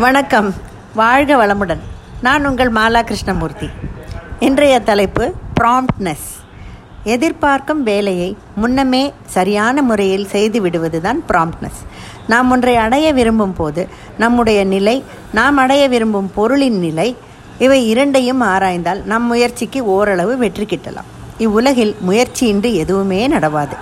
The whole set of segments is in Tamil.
வணக்கம். வாழ்க வளமுடன். நான் உங்கள் மாலா கிருஷ்ணமூர்த்தி. இன்றைய தலைப்பு ப்ராம்ப்ட்னஸ் எதிர்பார்க்கும் வேலையை முன்னமே சரியான முறையில் செய்து விடுவது தான் ப்ராம்ப்ட்னஸ் நாம் ஒன்றை அடைய விரும்பும் போது நம்முடைய நிலை நாம் அடைய விரும்பும் பொருளின் நிலை இவை இரண்டையும் ஆராய்ந்தால் நம் முயற்சிக்கு ஓரளவு வெற்றி கிட்டலாம். இவ்வுலகில் முயற்சியின்றி எதுவுமே நடவாது.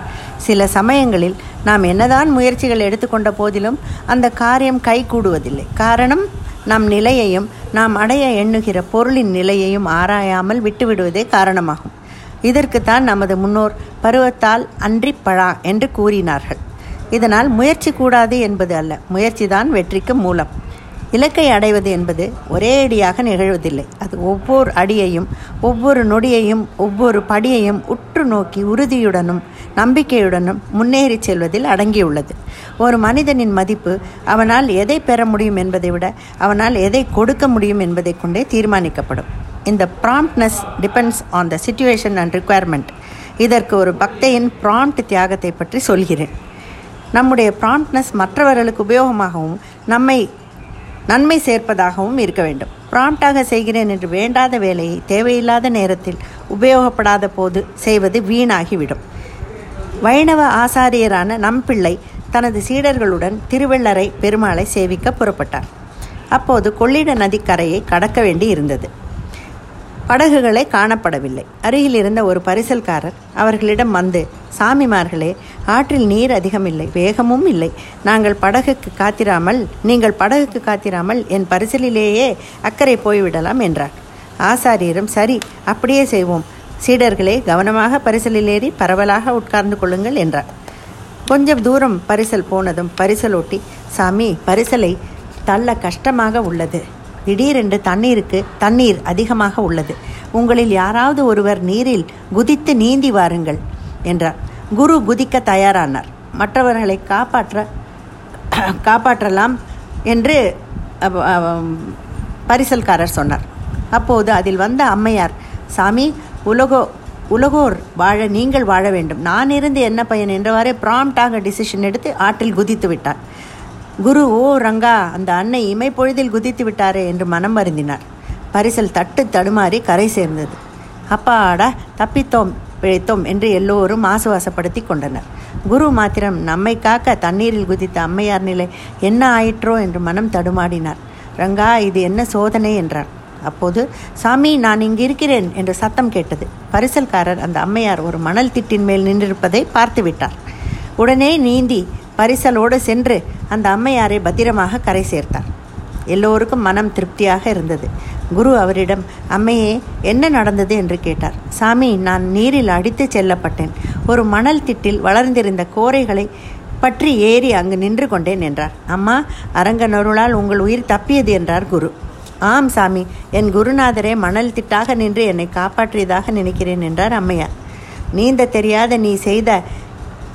சில சமயங்களில் நாம் என்னதான் முயற்சிகள் எடுத்துக்கொண்ட போதிலும் அந்த காரியம் கைகூடுவதில்லை. காரணம் நம் நிலையையும் நாம் அடைய எண்ணுகிற பொருளின் நிலையையும் ஆராயாமல் விட்டுவிடுவதே காரணமாகும். இதற்குத்தான் நமது முன்னோர் பருவத்தால் அன்றி பழா என்று கூறினார்கள். இதனால் முயற்சி கூடாது என்பது அல்ல முயற்சிதான் வெற்றிக்கு மூலம். இலக்கை அடைவது என்பது ஒரே அடியாக நிகழ்வதில்லை. அது ஒவ்வொரு அடியையும் ஒவ்வொரு நொடியையும் ஒவ்வொரு படியையும் உற்று நோக்கி உறுதியுடனும் நம்பிக்கையுடனும் முன்னேறி செல்வதில் அடங்கியுள்ளது. ஒரு மனிதனின் மதிப்பு அவனால் எதை பெற முடியும் என்பதை விட அவனால் எதை கொடுக்க முடியும் என்பதை கொண்டே தீர்மானிக்கப்படும். இந்த promptness depends on the situation and requirement இதற்கு ஒரு பக்தையின் ப்ராம்ப்ட் தியாகத்தை பற்றி சொல்கிறேன். நம்முடைய ப்ராம்ப்ட்னஸ் மற்றவர்களுக்கு உபயோகமாகவும் நம்மை நன்மை சேர்ப்பதாகவும் இருக்க வேண்டும். ப்ராம்ப்டாக செய்கிறேன் என்று வேண்டாத வேலையை தேவையில்லாத நேரத்தில் உபயோகப்படாத போது செய்வது வீணாகிவிடும். வைணவ ஆசாரியரான நம்பிள்ளை தனது சீடர்களுடன் திருவள்ளரை பெருமாளை சேவிக்க புறப்பட்டார். அப்போது கொள்ளிட நதிக்கரையை கடக்க வேண்டி இருந்தது படகுகளை காணப்படவில்லை. அருகில் இருந்த ஒரு பரிசல்காரர் அவர்களிடம் வந்து சாமிமார்களே ஆற்றில் நீர் அதிகமில்லை வேகமும் இல்லை. நாங்கள் படகுக்கு காத்திராமல் நீங்கள் படகுக்கு காத்திராமல் என் பரிசலிலேயே அக்கறை போய்விடலாம் என்றார். ஆசாரியரும் சரி அப்படியே செய்வோம். சீடர்களே கவனமாக பரிசலில் ஏறி பரவலாக உட்கார்ந்து கொள்ளுங்கள் என்றார். கொஞ்சம் தூரம் பரிசல் போனதும் பரிசலோட்டி சாமி பரிசலை தள்ள கஷ்டமாக உள்ளது. திடீரென்று தண்ணீருக்கு தண்ணீர் அதிகமாக உள்ளது. உங்களில் யாராவது ஒருவர் நீரில் குதித்து நீந்தி வாருங்கள் என்றார். குரு குதிக்க தயாரானார். மற்றவர்களை காப்பாற்ற காப்பாற்றலாம் என்று பரிசல்காரர் சொன்னார். அப்போது அதில் வந்த அம்மையார் சாமி உலகோ உலகோர் வாழ நீங்கள் வாழ வேண்டும். நான் இருந்து என்ன பயன்? என்றவாறே ப்ராம்ப்டாக டிசிஷன் எடுத்து ஆற்றில் குதித்து விட்டார். குரு ஓ ரங்கா அந்த அன்னை இமைப்பொழுதில் குதித்து விட்டாரே என்று மனம் வருந்தினார். பரிசல் தட்டு தடுமாறி கரை சேர்ந்தது. அப்பாடா தப்பித்தோம் பிழைத்தோம் என்று எல்லோரும் ஆசுவாசப்படுத்தி கொண்டனர். குரு மாத்திரம் நம்மை காக்க தண்ணீரில் குதித்த அம்மையார் நிலை என்ன ஆயிற்றோ என்று மனம் தடுமாடினார். ரங்கா இது என்ன சோதனை என்றார். அப்போது சாமி நான் இங்கு இருக்கிறேன் என்று சத்தம் கேட்டது. பரிசல்காரர் அந்த அம்மையார் ஒரு மணல் திட்டின் மேல் நின்றிருப்பதை பார்த்து விட்டார் உடனே நீந்தி பரிசலோடு சென்று அந்த அம்மையாரை பத்திரமாக கரை சேர்த்தார். எல்லோருக்கும் மனம் திருப்தியாக இருந்தது. குரு அவரிடம் அம்மையே என்ன நடந்தது? என்று கேட்டார். சாமி நான் நீரில் அடித்து செல்லப்பட்டேன். ஒரு மணல் திட்டில் வளர்ந்திருந்த கோரைகளை பற்றி ஏறி அங்கு நின்று கொண்டேன் என்றார். அம்மா அரங்கனருளால் உங்கள் உயிர் தப்பியது என்றார் குரு. ஆம் சாமி என் குருநாதரே மணல் திட்டாக நின்று என்னை காப்பாற்றியதாக நினைக்கிறேன் என்றார் அம்மையார். நீந்த தெரியாத நீ செய்த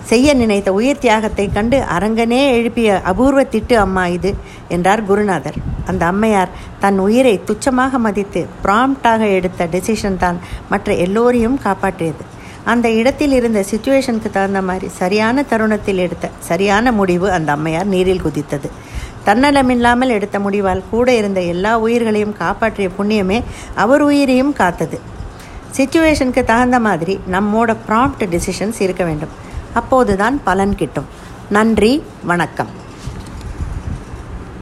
செய்ய நினைத்த உயிர் தியாகத்தை கண்டு அரங்கனே எழுப்பிய அபூர்வ திட்டு அம்மா இது என்றார் குருநாதர். அந்த அம்மையார் தன் உயிரை துச்சமாக மதித்து ப்ராம்ப்டாக எடுத்த டெசிஷன் தான் மற்ற எல்லோரையும் காப்பாற்றியது. அந்த இடத்தில் இருந்த சுச்சுவேஷனுக்கு தகுந்த மாதிரி சரியான தருணத்தில் எடுத்த சரியான முடிவு அந்த அம்மையார் நீரில் குதித்தது. தன்னலமில்லாமல் எடுத்த முடிவால் கூட இருந்த எல்லா உயிர்களையும் காப்பாற்றிய புண்ணியமே அவர் உயிரையும் காத்தது. சுச்சுவேஷனுக்கு தகுந்த மாதிரி நம்மோட ப்ராம்ப்ட் டெசிஷன்ஸ் இருக்க வேண்டும். அப்போதுதான் பலன் கிட்டும். நன்றி வணக்கம்.